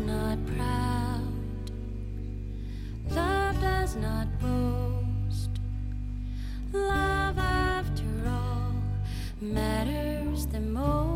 not proud, love does not boast. Love, after all, matters the most.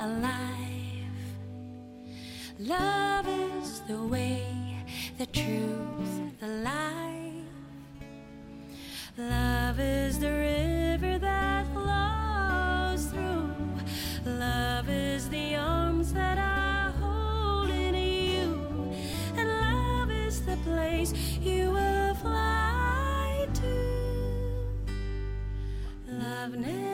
alive. Love is the way, the truth, the life. Love is the river that flows through. Love is the arms that I hold in you. And love is the place you will fly to. Love never